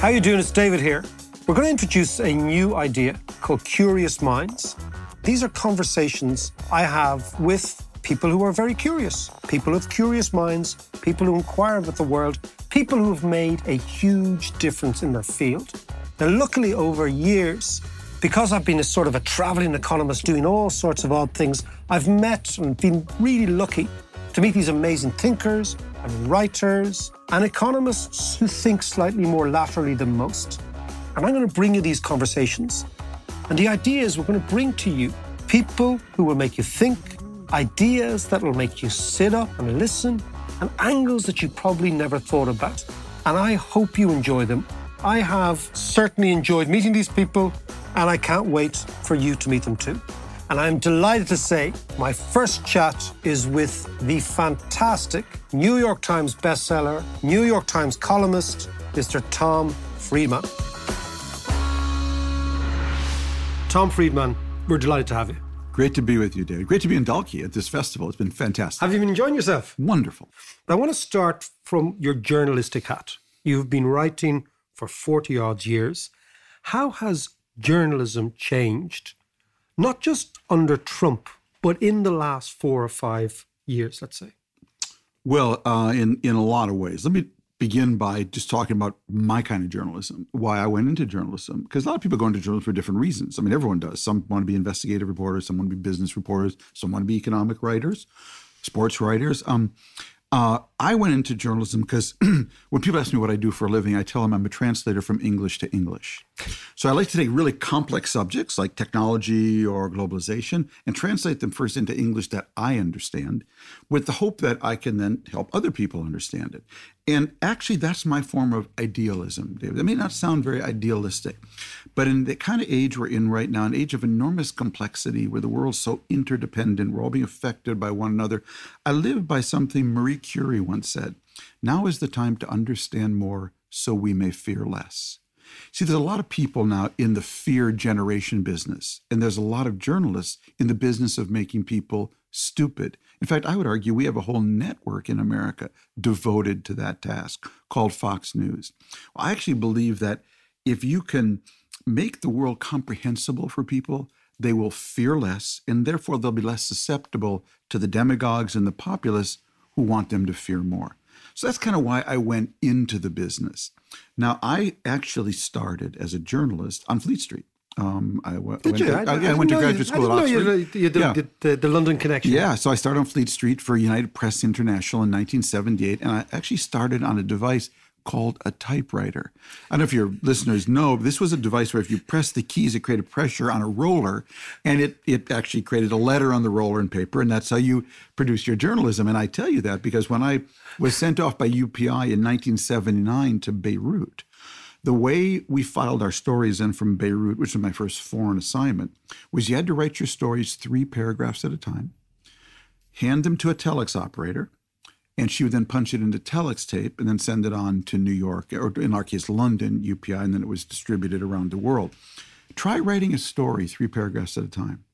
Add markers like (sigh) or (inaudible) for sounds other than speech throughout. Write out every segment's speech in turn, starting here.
How you doing? It's David here. We're going to introduce a new idea called Curious Minds. These are conversations I have with people who are very curious, people with curious minds, people who inquire about the world, people who have made a huge difference in their field. Now, luckily, over years, because I've been a sort of a traveling economist doing all sorts of odd things, I've met and been really lucky to meet these amazing thinkers and writers and economists who think slightly more laterally than most. And I'm going to bring you these conversations. And the idea is we're going to bring to you people who will make you think, ideas that will make you sit up and listen, and angles that you probably never thought about. And I hope you enjoy them. I have certainly enjoyed meeting these people, and I can't wait for you to meet them too. And I'm delighted to say my first chat is with the fantastic New York Times bestseller, New York Times columnist, Mr. Tom Friedman. Tom Friedman, we're delighted to have you. Great to be with you, David. Great to be in Dalkey at this festival. It's been fantastic. Have you been enjoying yourself? Wonderful. I want to start from your journalistic hat. You've been writing for 40 odd years. How has journalism changed, not just under Trump, but in the last four or five years, let's say? Well, uh, in in a lot of ways. Let me begin by just talking about my kind of journalism, why I went into journalism. Because a lot of people go into journalism for different reasons. I mean, everyone does. Some want to be investigative reporters, some want to be business reporters, some want to be economic writers, sports writers. Um, uh, I went into journalism because (clears throat) when people ask me what I do for a living, I tell them I'm a translator from English to English. So I like to take really complex subjects like technology or globalization and translate them first into English that I understand with the hope that I can then help other people understand it. And actually, that's my form of idealism, David. That may not sound very idealistic, but in the kind of age we're in right now, an age of enormous complexity where the world's so interdependent, we're all being affected by one another, I live by something Marie Curie once said Now is the time to understand more so we may fear less. See, there's a lot of people now in the fear generation business, and there's a lot of journalists in the business of making people stupid. In fact, I would argue we have a whole network in America devoted to that task called Fox News. Well, I actually believe that if you can make the world comprehensible for people, they will fear less, and therefore they'll be less susceptible to the demagogues and the populists who want them to fear more. So that's kind of why I went into the business. Now, I actually started as a journalist on Fleet Street. Um, I, w- Did went you? To, I, I went to graduate school I at Oxford. you, you did Yeah. the, the, the London connection. Yeah, so I started on Fleet Street for United Press International in 1978, and I actually started on a device called a typewriter. I don't know if your listeners know, this was a device where if you press the keys, it created pressure on a roller, and it it actually created a letter on the roller and paper, and that's how you produce your journalism. And I tell you that because when I was sent off by UPI in 1979 to Beirut, the way we filed our stories in from Beirut, which was my first foreign assignment, was you had to write your stories three paragraphs at a time, hand them to a telex operator, and she would then punch it into telex tape and then send it on to New York, or in our case, London, UPI, and then it was distributed around the world. Try writing a story three paragraphs at a time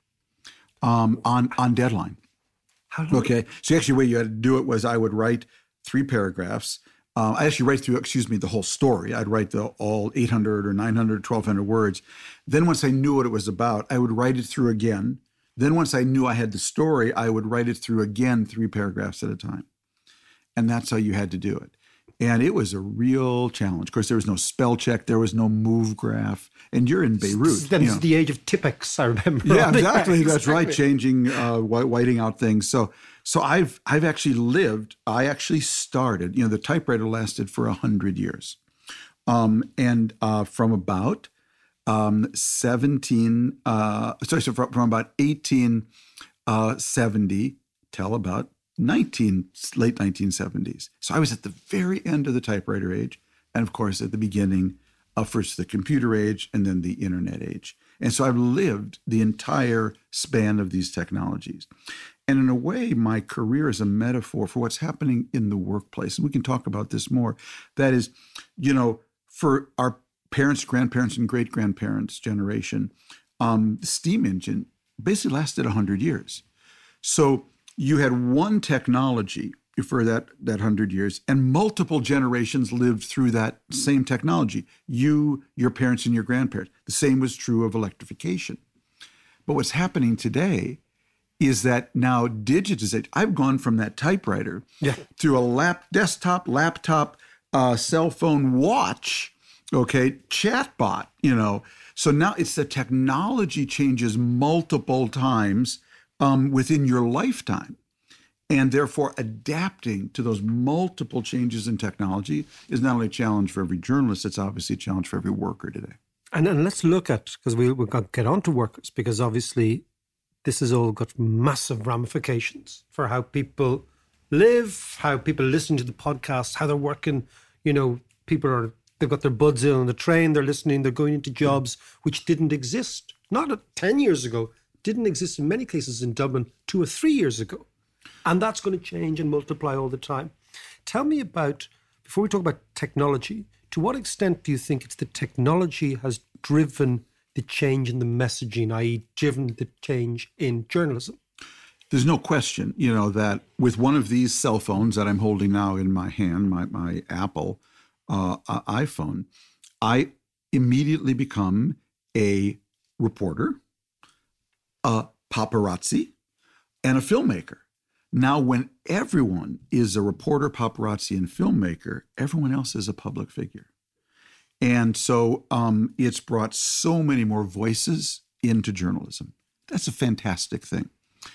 um, on, on deadline. Okay. So actually, the way you had to do it was I would write three paragraphs. Uh, I actually write through, excuse me, the whole story. I'd write the all 800 or 900, 1200 words. Then once I knew what it was about, I would write it through again. Then once I knew I had the story, I would write it through again, three paragraphs at a time. And that's how you had to do it. And it was a real challenge. Of course, there was no spell check, there was no move graph. And you're in Beirut. Then you it's know. the age of Tipex, I remember. (laughs) Yeah, exactly. That's right. Changing, uh, whi- whiting out things. So, so I've I've actually lived. I actually started. You know, the typewriter lasted for a hundred years, um, and uh, from about um, seventeen. Uh, sorry, so from, from about eighteen uh, seventy till about nineteen late nineteen seventies. So I was at the very end of the typewriter age, and of course at the beginning of first the computer age and then the internet age. And so I've lived the entire span of these technologies. And in a way, my career is a metaphor for what's happening in the workplace. And we can talk about this more. That is, you know, for our parents, grandparents, and great grandparents' generation, um, the steam engine basically lasted 100 years. So you had one technology for that that 100 years and multiple generations lived through that same technology you your parents and your grandparents. The same was true of electrification. But what's happening today is that now digitization i've gone from that typewriter Yeah. through a lap desktop laptop uh, cell phone watch okay chatbot you know. So now it's the technology changes multiple times um, within your lifetime and therefore adapting to those multiple changes in technology is not only a challenge for every journalist it's obviously a challenge for every worker today And, and let's look at, because we, we've got to get on to workers, because obviously this has all got massive ramifications for how people live, how people listen to the podcast, how they're working. You know, people are, they've got their buds in on the train, they're listening, they're going into jobs which didn't exist, not 10 years ago, didn't exist in many cases in Dublin two or three years ago. And that's going to change and multiply all the time. Tell me about, before we talk about technology, to what extent do you think it's the technology has driven the change in the messaging, i.e., driven the change in journalism? there's no question, you know, that with one of these cell phones that I'm holding now in my hand, my my Apple uh, iPhone, I immediately become a reporter, a paparazzi, and a filmmaker. Now, when everyone is a reporter, paparazzi, and filmmaker, everyone else is a public figure. And so um, it's brought so many more voices into journalism. That's a fantastic thing.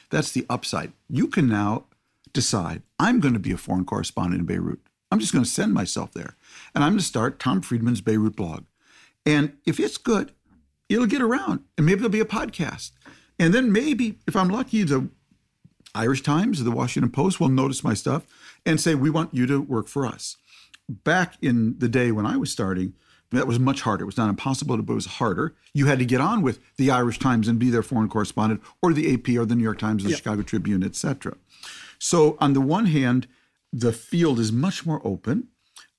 That's the upside. You can now decide I'm going to be a foreign correspondent in Beirut. I'm just going to send myself there. And I'm going to start Tom Friedman's Beirut blog. And if it's good, it'll get around. And maybe there'll be a podcast. And then maybe, if I'm lucky, the Irish Times or the Washington Post will notice my stuff and say, We want you to work for us. Back in the day when I was starting, that was much harder. It was not impossible, but it was harder. You had to get on with the Irish Times and be their foreign correspondent, or the AP, or the New York Times, or the Chicago Tribune, etc. So, on the one hand, the field is much more open.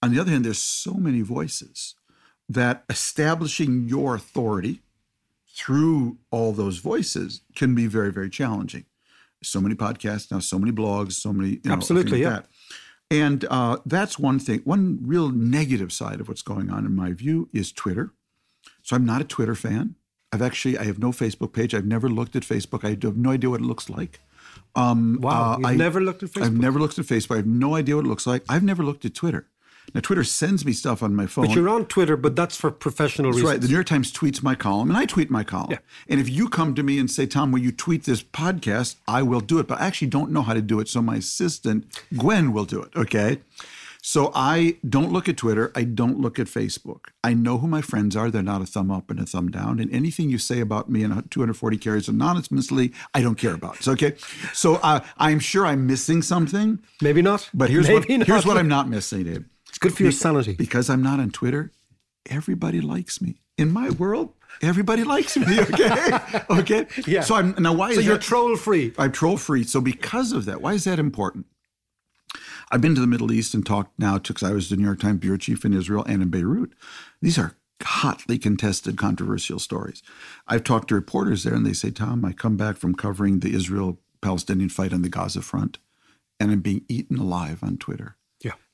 On the other hand, there's so many voices that establishing your authority through all those voices can be very, very challenging. So many podcasts now, so many blogs, so many you know, Absolutely, yeah. like that. And uh, that's one thing. One real negative side of what's going on, in my view, is Twitter. So I'm not a Twitter fan. I've actually I have no Facebook page. I've never looked at Facebook. I have no idea what it looks like. Um, Wow, you've I- never looked at Facebook? I've never looked at Facebook. I have no idea what it looks like. I've never looked at Twitter. Now Twitter sends me stuff on my phone. But you're on Twitter, but that's for professional That's reasons. right. The New York Times tweets my column, and I tweet my column. Yeah. And if you come to me and say, Tom, will you tweet this podcast? I will do it. But I actually don't know how to do it. So my assistant, Gwen, will do it. Okay. So I don't look at Twitter. I don't look at Facebook. I know who my friends are. They're not a thumb up and a thumb down. And anything you say about me in 240 carries anonymously, I don't care about. So, okay. So uh, I'm sure I'm missing something. Maybe not. But here's Maybe what here's what I'm not missing, Dave. Good for your sanity. Because I'm not on Twitter, everybody likes me. In my world, everybody likes me. (laughs) Okay. okay. Yeah. So I'm now why So is you're that- troll free. I'm troll free. So because of that, why is that important? I've been to the Middle East and talked now to because I was the New York Times bureau chief in Israel and in Beirut. These are hotly contested, controversial stories. I've talked to reporters there, and they say, "Tom, I come back from covering the Israel-Palestinian fight on the Gaza front, and I'm being eaten alive on Twitter."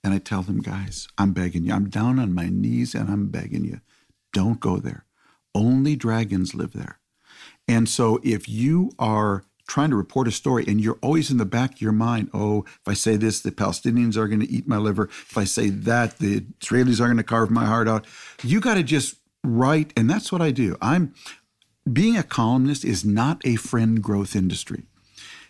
And I tell them, guys, I'm begging you. I'm down on my knees and I'm begging you. Don't go there. Only dragons live there. And so if you are trying to report a story and you're always in the back of your mind, oh, if I say this, the Palestinians are going to eat my liver. If I say that, the Israelis are going to carve my heart out. You got to just write. And that's what I do. I'm being a columnist is not a friend growth industry.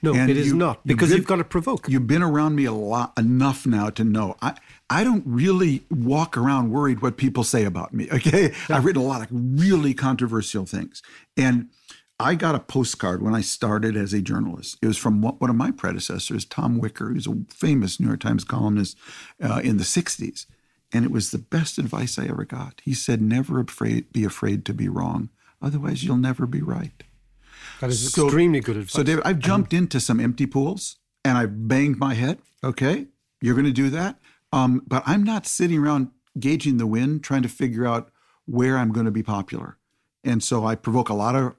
No, And it is you- not you've because been- you've got to provoke. You've been around me a lot enough now to know I I don't really walk around worried what people say about me. (laughs) Okay, I've written a lot of really controversial things, and I got a postcard when I started as a journalist. It was from one one of my predecessors, Tom Wicker, who's a famous New York Times columnist uh, in the '60s, and it was the best advice I ever got. He said, "Never afraid, be afraid to be wrong, otherwise you'll never be right." That is So- extremely good advice. So, David, I've jumped into some empty pools and I've banged my head. Okay, you're going to do that. Um, but I'm not sitting around gauging the wind, trying to figure out where I'm going to be popular. And so I provoke a lot of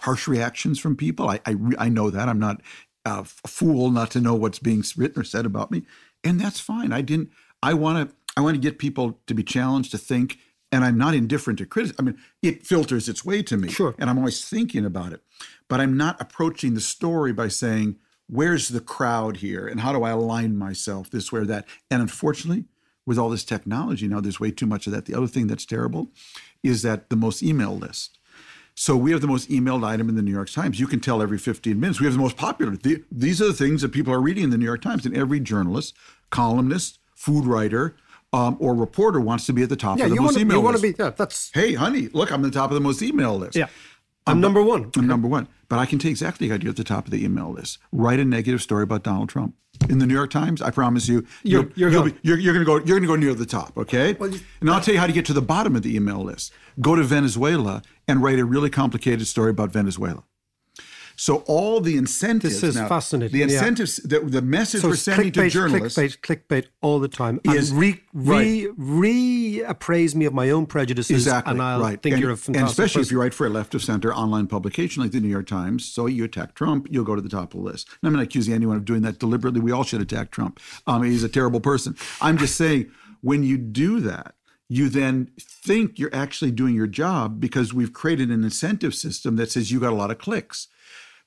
harsh reactions from people. I I, I know that I'm not a fool not to know what's being written or said about me, and that's fine. I didn't. I want to. I want to get people to be challenged to think, and I'm not indifferent to criticism. I mean, it filters its way to me, Sure. and I'm always thinking about it. But I'm not approaching the story by saying, "Where's the crowd here?" and how do I align myself this way or that. And unfortunately, with all this technology now, there's way too much of that. The other thing that's terrible is that the most email list. So we have the most emailed item in the New York Times. You can tell every 15 minutes. We have the most popular. The- these are the things that people are reading in the New York Times, and every journalist, columnist, food writer, um, or reporter wants to be at the top yeah, of the most want to email you want list. to be. Yeah, that's hey, honey, look, I'm at the top of the most email list. yeah. I'm number one. I'm number one. But I can tell you exactly how you're at the top of the email list. Write a negative story about Donald Trump in the New York Times. I promise you, You're- you're gone. be, you're, you're going to go. You're going to go near the top. Okay. and I'll tell you how to get to the bottom of the email list. Go to Venezuela and write a really complicated story about Venezuela. So all the incentives. This is now, fascinating, The yeah. incentives. The, the message So we're sending to clickbait, journalists. clickbait, clickbait all the time. Is- and re, re, right. reappraise me of my own prejudices, Exactly. and I'll right. think and, you're a fantastic And especially if you write for a left of center online publication like the New York Times, so you attack Trump, you'll go to the top of the list. And I'm not accusing anyone of doing that deliberately. We all should attack Trump. Um, he's a terrible person. I'm just saying when you do that, you then think you're actually doing your job because we've created an incentive system that says you got a lot of clicks.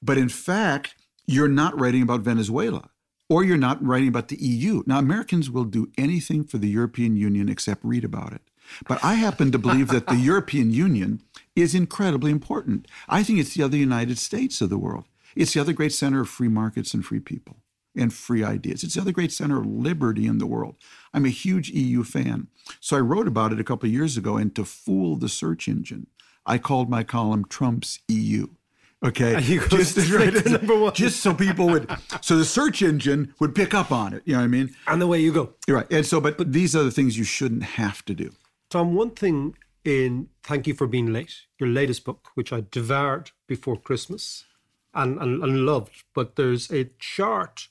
But in fact, you're not writing about Venezuela or you're not writing about the EU. Now, Americans will do anything for the European Union except read about it. But I happen to believe that the (laughs) European Union is incredibly important. I think it's the other United States of the world. It's the other great center of free markets and free people and free ideas. It's the other great center of liberty in the world. I'm a huge EU fan. So I wrote about it a couple of years ago, and to fool the search engine, I called my column Trump's EU. Okay, And (laughs) you go straight to (laughs) number one. just so people would, so the search engine would pick up on it. You know what I mean? and the way you go. You're right. And so, but, but these are the things you shouldn't have to do. Tom, one thing in Thank You for Being Late, your latest book, which I devoured before Christmas and, and, and loved, but there's a chart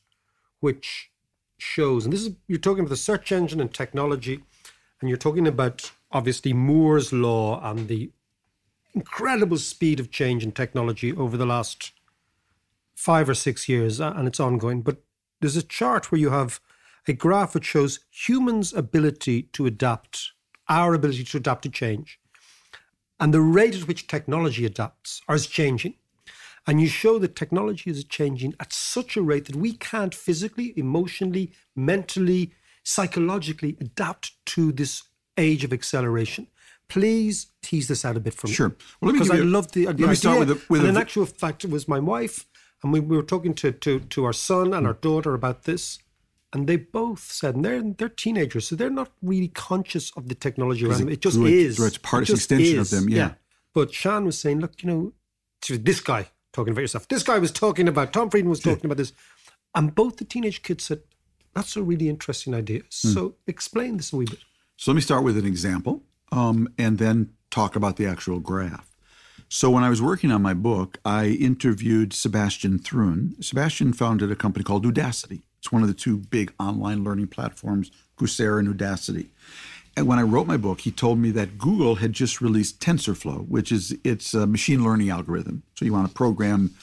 which shows, and this is, you're talking about the search engine and technology, and you're talking about obviously Moore's Law and the incredible speed of change in technology over the last five or six years, uh, and it's ongoing. But there's a chart where you have a graph which shows humans' ability to adapt, our ability to adapt to change, and the rate at which technology adapts or is changing. And you show that technology is changing at such a rate that we can't physically, emotionally, mentally, psychologically adapt to this age of acceleration. Please tease this out a bit for me. Sure. Well, let me because give I love the, the let me start with a- with and a v- actual fact, it was my wife, and we, we were talking to, to, to our son and our daughter about this. And they both said, and they're, they're teenagers, so they're not really conscious of the technology around them. It just is. it's part- it's just extension of them, yeah. But Sian was saying, look, you know, this guy talking about yourself. This guy was talking about, Tom Friedman was talking about this. And both the teenage kids said, that's a really interesting idea. Hmm. So explain this a wee bit. So let me start with an example um, and then talk about the actual graph. So when I was working on my book, I interviewed Sebastian Thrun. Sebastian founded a company called Udacity. It's one of the two big online learning platforms, Coursera and Udacity. And when I wrote my book, he told me that Google had just released TensorFlow, which is its a machine learning algorithm. So you want to program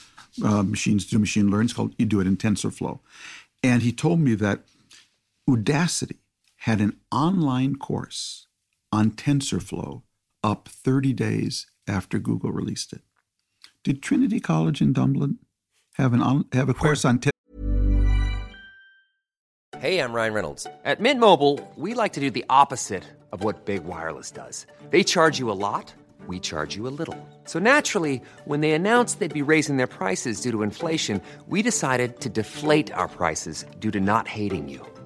uh, machines to do machine learning. It's called you do it in TensorFlow. And he told me that Udacity had an online course on TensorFlow up 30 days after Google released it. Did Trinity College in Dublin have an have a course on. Te- Hey, I'm Ryan Reynolds. At Mint Mobile, we like to do the opposite of what Big Wireless does. They charge you a lot, we charge you a little. So naturally, when they announced they'd be raising their prices due to inflation, we decided to deflate our prices due to not hating you.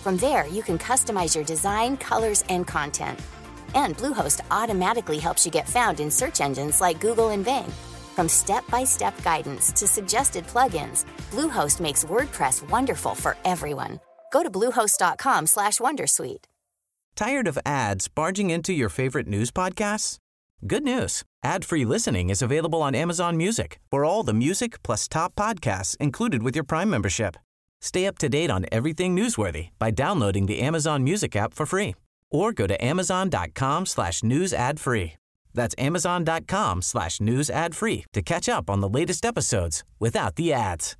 From there, you can customize your design, colors, and content. And Bluehost automatically helps you get found in search engines like Google and Bing. From step-by-step guidance to suggested plugins, Bluehost makes WordPress wonderful for everyone. Go to bluehost.com/wondersuite. Tired of ads barging into your favorite news podcasts? Good news. Ad-free listening is available on Amazon Music for all the music plus top podcasts included with your Prime membership. Stay up to date on everything newsworthy by downloading the Amazon Music app for free or go to amazon.com slash news ad free. That's amazon.com slash news ad free to catch up on the latest episodes without the ads.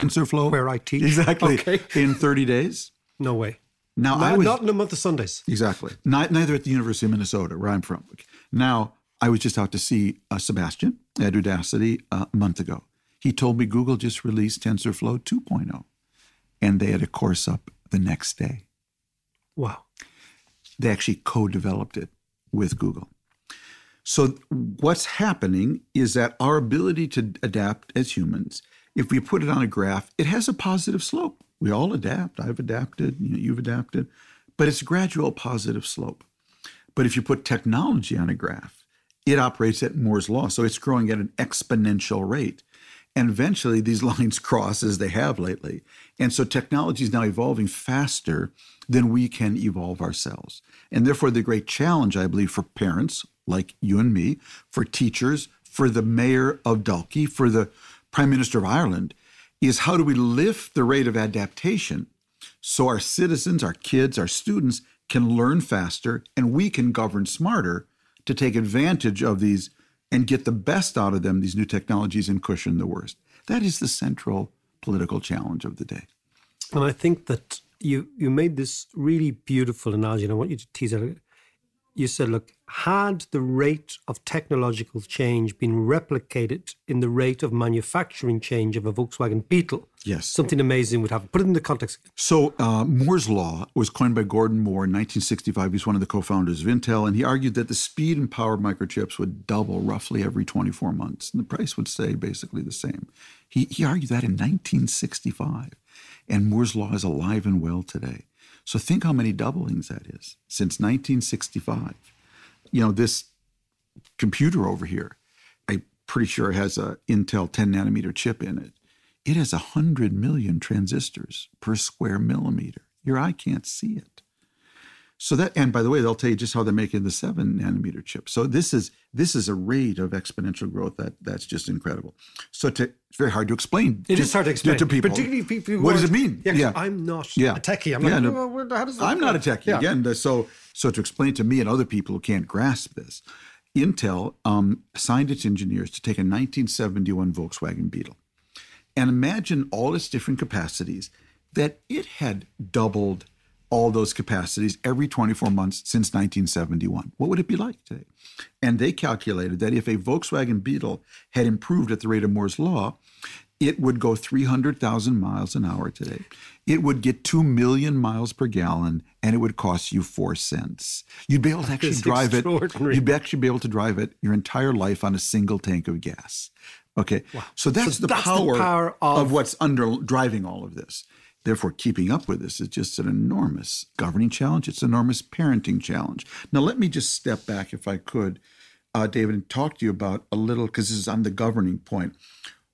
TensorFlow, Where I teach. exactly (laughs) Okay. in 30 days. No way. Now Not, I was not in a month of Sundays. exactly Ni- neither at the University of Minnesota where I'm from. Now I was just out to see uh, Sebastian at Udacity uh, a month ago. He told me Google just released TensorFlow 2.0, and they had a course up the next day. Wow. They actually co-developed it with Google. So what's happening is that our ability to adapt as humans, if we put it on a graph, it has a positive slope. We all adapt. I've adapted, you know, you've adapted, but it's a gradual positive slope. But if you put technology on a graph, it operates at Moore's law, so it's growing at an exponential rate. And eventually these (laughs) lines cross as they have lately. And so technology is now evolving faster than we can evolve ourselves. And therefore, the great challenge, I believe, for parents like you and me, for teachers, for the mayor of Dalkey, for the prime minister of Ireland, is how do we lift the rate of adaptation so our citizens, our kids, our students can learn faster and we can govern smarter to take advantage of these and get the best out of them, these new technologies, and cushion the worst. That is the central political challenge of the day. And I think that you you made this really beautiful analogy, and I want you to tease out. You said, look, had the rate of technological change been replicated in the rate of manufacturing change of a Volkswagen Beetle, Yes. something amazing would happen. Put it in the context. So uh, Moore's law was coined by Gordon Moore in 1965. He's one of the co-founders of Intel, and he argued that the speed and power of microchips would double roughly every 24 months, and the price would stay basically the same. He, he argued that in 1965, and Moore's law is alive and well today. So think how many doublings that is since 1965. You know, this computer over here, I'm pretty sure it has a Intel 10 nanometer chip in it. It has 100 million transistors per square millimeter. Your eye can't see it. So that, and by the way, they'll tell you just how they're making the seven nanometer chip. So this is this is a rate of exponential growth that that's just incredible. So to, it's very hard to explain. It to, is hard to explain, to people. particularly people. who What does it mean? Yeah, 'cause I'm not Yeah. a techie. I'm Yeah, like, no. well, how does I'm not a techie Yeah. again. So so to explain to me and other people who can't grasp this, Intel um, assigned its engineers to take a 1971 Volkswagen Beetle and imagine all its different capacities that it had doubled all those capacities every 24 months since 1971 what would it be like today and they calculated that if a volkswagen beetle had improved at the rate of moore's law it would go 300,000 miles an hour today. It would get 2 million miles per gallon and it would cost you 4 cents. You'd be able to actually drive it. You'd actually be able to drive it your entire life on a single tank of gas. Okay. So that's, So the, that's the power power of, of- what's under driving all of this. Therefore, keeping up with this is just an enormous governing challenge. It's an enormous parenting challenge. Now, let me just step back, if I could, uh, David, and talk to you about a little, because this is on the governing point,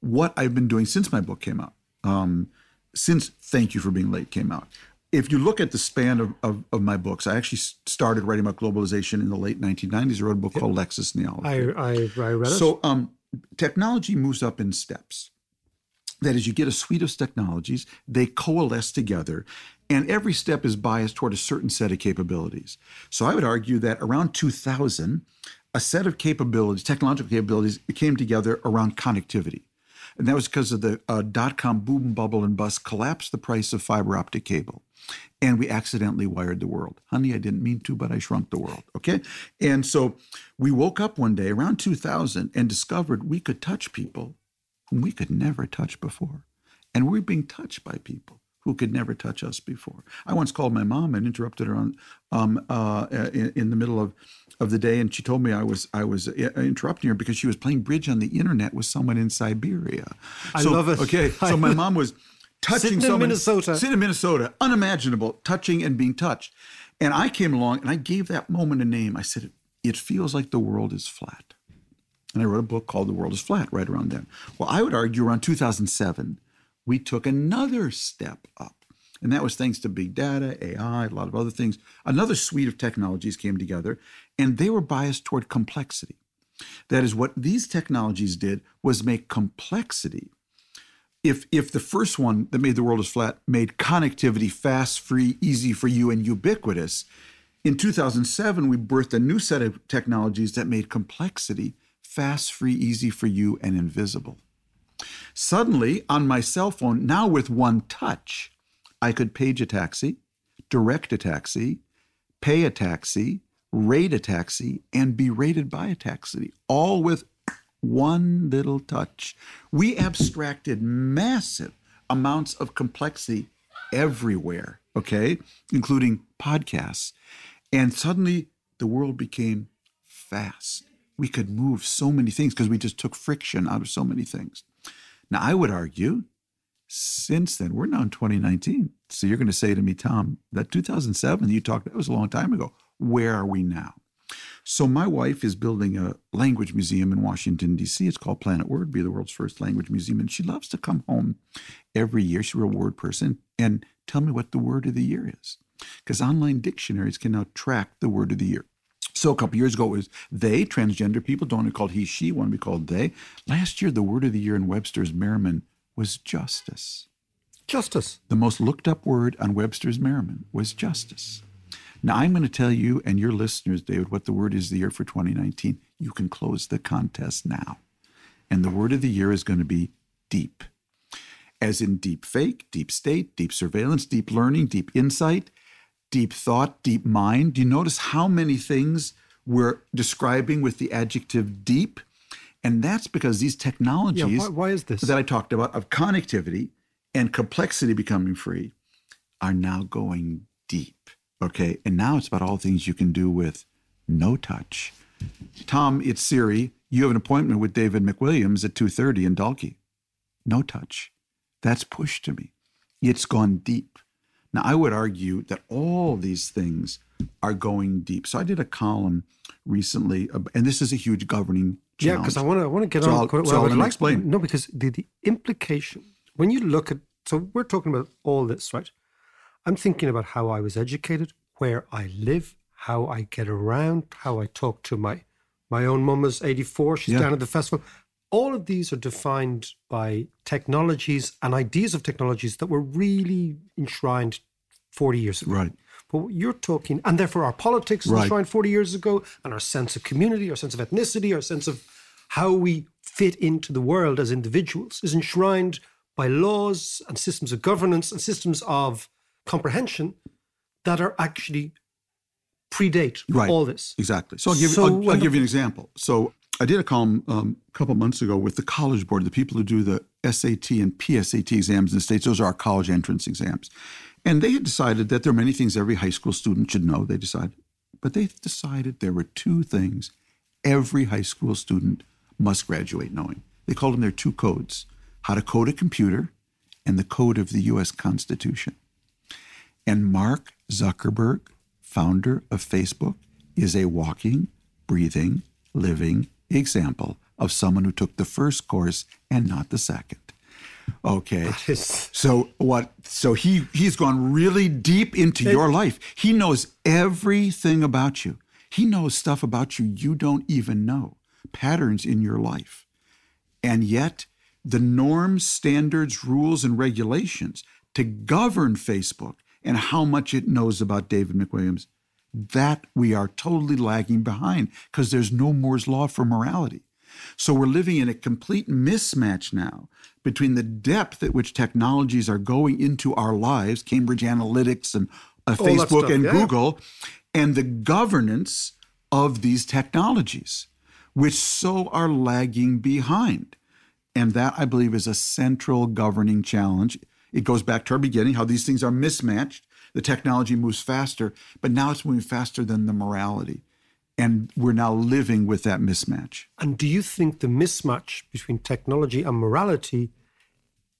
what I've been doing since my book came out. Um, since Thank You for Being Late came out. If you look at the span of, of, of my books, I actually started writing about globalization in the late 1990s. I wrote a book called Lexus Neology. I, I, I read it. So um, technology moves up in steps. That is, you get a suite of technologies, they coalesce together, and every step is biased toward a certain set of capabilities. So I would argue that around 2000, a set of capabilities, technological capabilities, came together around connectivity. And that was because of the uh, dot com boom, bubble, and bust collapsed the price of fiber optic cable. And we accidentally wired the world. Honey, I didn't mean to, but I shrunk the world. Okay. And so we woke up one day around 2000 and discovered we could touch people whom we could never touch before. And we're being touched by people who could never touch us before. I once called my mom and interrupted her on um, uh, in, in, the middle of, of the day, and she told me I was I was uh, interrupting her because she was playing bridge on the internet with someone in Siberia. I love it. Okay, (laughs) so my mom was touching sitting someone in Minnesota, sitting in Minnesota, unimaginable, touching and being touched. And I came along and I gave that moment a name. I said, "It feels like the world is flat." And I wrote a book called The World is Flat right around then. Well, I would argue around 2007 we took another step up. And that was thanks to big data, AI, a lot of other things. Another suite of technologies came together, and they were biased toward complexity. That is, what these technologies did was make complexity. If, if the first one that made the world is flat made connectivity fast, free, easy for you, and ubiquitous, in 2007, we birthed a new set of technologies that made complexity fast, free, easy for you, and invisible. Suddenly, on my cell phone, now with one touch, I could page a taxi, direct a taxi, pay a taxi, rate a taxi, and be rated by a taxi, all with one little touch. We abstracted massive amounts of complexity everywhere, okay, including podcasts. And suddenly the world became fast. We could move so many things because we just took friction out of so many things. Now, I would argue since then, we're now in 2019. So you're going to say to me, Tom, that 2007 you talked, that was a long time ago. Where are we now? So my wife is building a language museum in Washington, D.C. It's called Planet Word, be the world's first language museum. And she loves to come home every year. She's a word person and tell me what the word of the year is. Because online dictionaries can now track the word of the year. So a couple years ago, it was they, transgender people, don't want to be called he, she, want to be called they. Last year, the word of the year in Webster's Merriam was justice. Justice. The most looked up word on Webster's Merriam was justice. Now, I'm going to tell you and your listeners, David, what the word is the year for 2019. You can close the contest now. And the word of the year is going to be deep, as in deep fake, deep state, deep surveillance, deep learning, deep insight, deep thought, deep mind. Do you notice how many things we're describing with the adjective deep? And that's because these technologies yeah, why, why is this? that I talked about of connectivity and complexity becoming free are now going deep. Okay. And now it's about all things you can do with no touch. Tom, it's Siri. You have an appointment with David McWilliams at 2:30 in Dalkey. No touch. That's pushed to me. It's gone deep. Now, I would argue that all these things are going deep. So I did a column recently, and this is a huge governing challenge. Yeah, because I want to I want to get so on. I'll, quite, so well, I'll like, explain. No, because the the implication when you look at so we're talking about all this, right? I'm thinking about how I was educated, where I live, how I get around, how I talk to my my own mum is 84. She's Yeah. down at the festival. All of these are defined by technologies and ideas of technologies that were really enshrined 40 years ago. Right. But what you're talking, and therefore our politics was Right. enshrined 40 years ago, and our sense of community, our sense of ethnicity, our sense of how we fit into the world as individuals is enshrined by laws and systems of governance and systems of comprehension that are actually predate Right. all this. Exactly. So I'll give, So I'll, I'll give you an example. So I did a column um, a couple months ago with the College Board, the people who do the SAT and PSAT exams in the States. Those are our college entrance exams. And they had decided that there are many things every high school student should know. They decided. But they decided there were two things every high school student must graduate knowing. They called them their two codes how to code a computer and the code of the US Constitution. And Mark Zuckerberg, founder of Facebook, is a walking, breathing, living example of someone who took the first course and not the second. Okay. is- So what so he he's gone really deep into your life. He knows everything about you. He knows stuff about you you don't even know. Patterns in your life. And yet the norms, standards, rules, and regulations to govern Facebook and how much it knows about David McWilliams, that we are totally lagging behind because there's no Moore's Law for morality. So we're living in a complete mismatch now between the depth at which technologies are going into our lives, Cambridge Analytica and uh, Facebook and yeah. Google, and the governance of these technologies, which so are lagging behind. And that, I believe, is a central governing challenge. It goes back to our beginning, how these things are mismatched. The technology moves faster, but now it's moving faster than the morality. And we're now living with that mismatch. And do you think the mismatch between technology and morality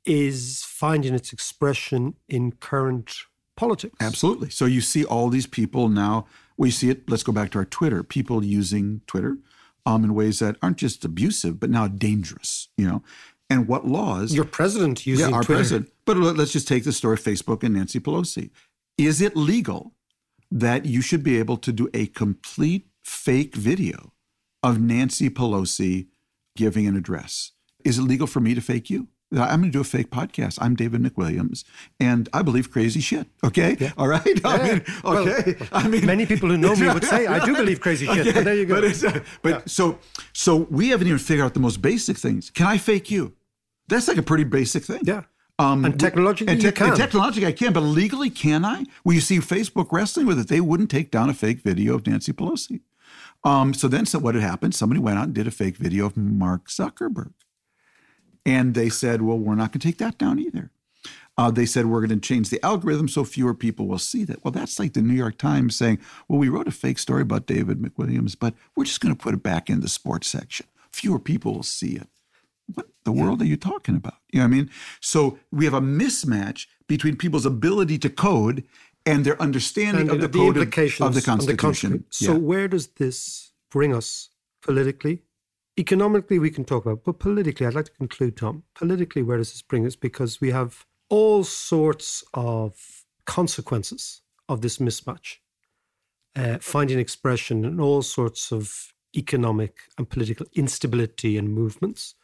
is finding its expression in current politics? Absolutely. So you see all these people now, we see it, let's go back to our Twitter, people using Twitter um, in ways that aren't just abusive, but now dangerous, you know. And what laws Your president using yeah, our Twitter. president. But let- let's just take the story of Facebook and Nancy Pelosi. Is it legal that you should be able to do a complete fake video of Nancy Pelosi giving an address? Is it legal for me to fake you? I'm going to do a fake podcast. I'm David McWilliams, and I believe crazy shit. Okay, all right. I mean, Well, okay. I mean, many people who know me would say, I do believe crazy shit, but there you go. But, uh, but so, so we haven't even figured out the most basic things. Can I fake you? That's like a pretty basic thing. Yeah. Um, And technologically, and tech- and technologically, I can, but legally, can I? Well, you see Facebook wrestling with it. They wouldn't take down a fake video of Nancy Pelosi. Um, so then, so what had happened? Somebody went out and did a fake video of Mark Zuckerberg, and they said, "Well, we're not going to take that down either." Uh, they said we're going to change the algorithm so fewer people will see that. Well, that's like the New York Times saying, "Well, we wrote a fake story about David McWilliams, but we're just going to put it back in the sports section. Fewer people will see it." What the world are you talking about? You know what I mean? So we have a mismatch between people's ability to code and their understanding and of the, the code of- implications of, the Constitution. Constitution. So Yeah. where does this bring us politically? Economically, we can talk about, but politically, I'd like to conclude, Tom. Politically, where does this bring us? Because we have all sorts of consequences of this mismatch, uh, finding expression in all sorts of economic and political instability and movements.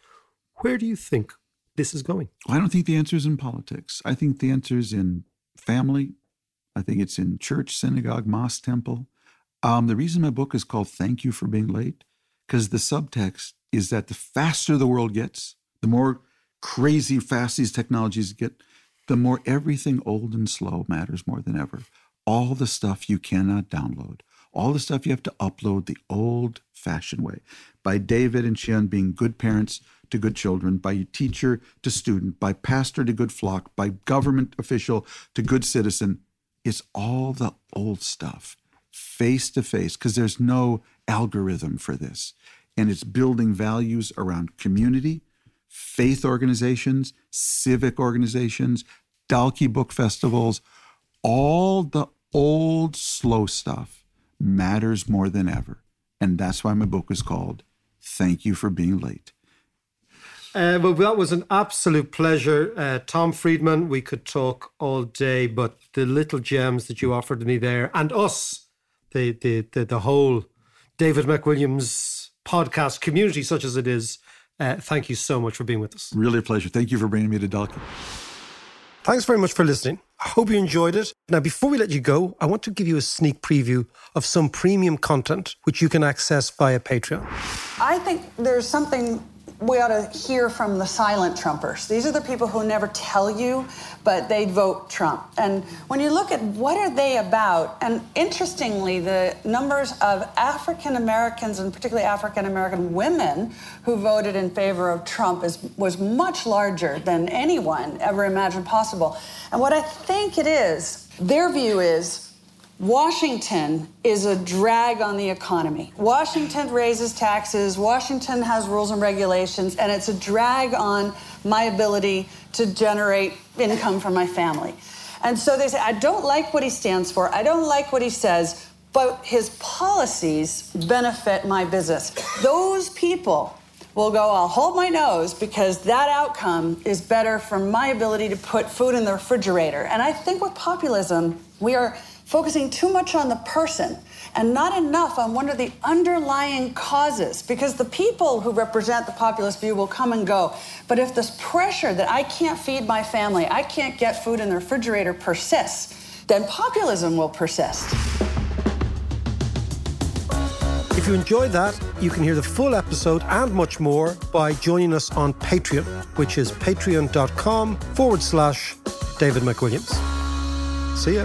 Where do you think this is going? I don't think the answer is in politics. I think the answer is in family. I think it's in church, synagogue, mosque, temple. Um, the reason my book is called Thank You for Being Late, because the subtext is that the faster the world gets, the more crazy fast these technologies get, the more everything old and slow matters more than ever. All the stuff you cannot download, all the stuff you have to upload the old fashioned way. By David and Sian being good parents to good children, by teacher to student, by pastor to good flock, by government official to good citizen. It's all the old stuff, face to face, because there's no algorithm for this. And it's building values around community, faith organizations, civic organizations, Dalkey book festivals, all the old slow stuff matters more than ever. And that's why my book is called Thank You for Being Late. Uh, well, that was an absolute pleasure. Uh, Tom Friedman, we could talk all day, but the little gems that you offered me there and us, the, the, the, the whole David McWilliams podcast community, such as it is, uh, thank you so much for being with us. Really a pleasure. Thank you for bringing me to Dalkey. Thanks very much for listening. I hope you enjoyed it. Now, before we let you go, I want to give you a sneak preview of some premium content which you can access via Patreon. I think there's something we ought to hear from the silent Trumpers. These are the people who never tell you, but they vote Trump. And when you look at what are they about, and interestingly, the numbers of African Americans and particularly African American women who voted in favor of Trump is, was much larger than anyone ever imagined possible. And what I think it is, their view is Washington is a drag on the economy. Washington raises taxes, Washington has rules and regulations, and it's a drag on my ability to generate income for my family. And so they say, I don't like what he stands for, I don't like what he says, but his policies benefit my business. Those people will go, I'll hold my nose because that outcome is better for my ability to put food in the refrigerator. And I think with populism, we are focusing too much on the person and not enough on what are the underlying causes. Because the people who represent the populist view will come and go. But if this pressure that I can't feed my family, I can't get food in the refrigerator persists, then populism will persist. If you enjoyed that, you can hear the full episode and much more by joining us on Patreon, which is patreon.com forward slash David McWilliams. See ya.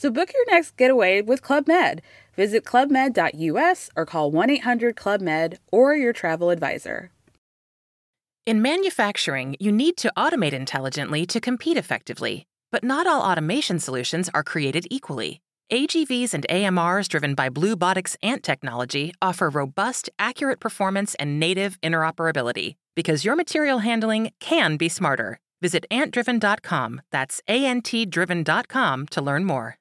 So book your next getaway with Club Med. Visit clubmed.us or call 1 800 Club Med or your travel advisor. In manufacturing, you need to automate intelligently to compete effectively. But not all automation solutions are created equally. AGVs and AMRs driven by Bluebotics Ant technology offer robust, accurate performance and native interoperability because your material handling can be smarter. Visit antdriven.com, that's A N T driven.com to learn more.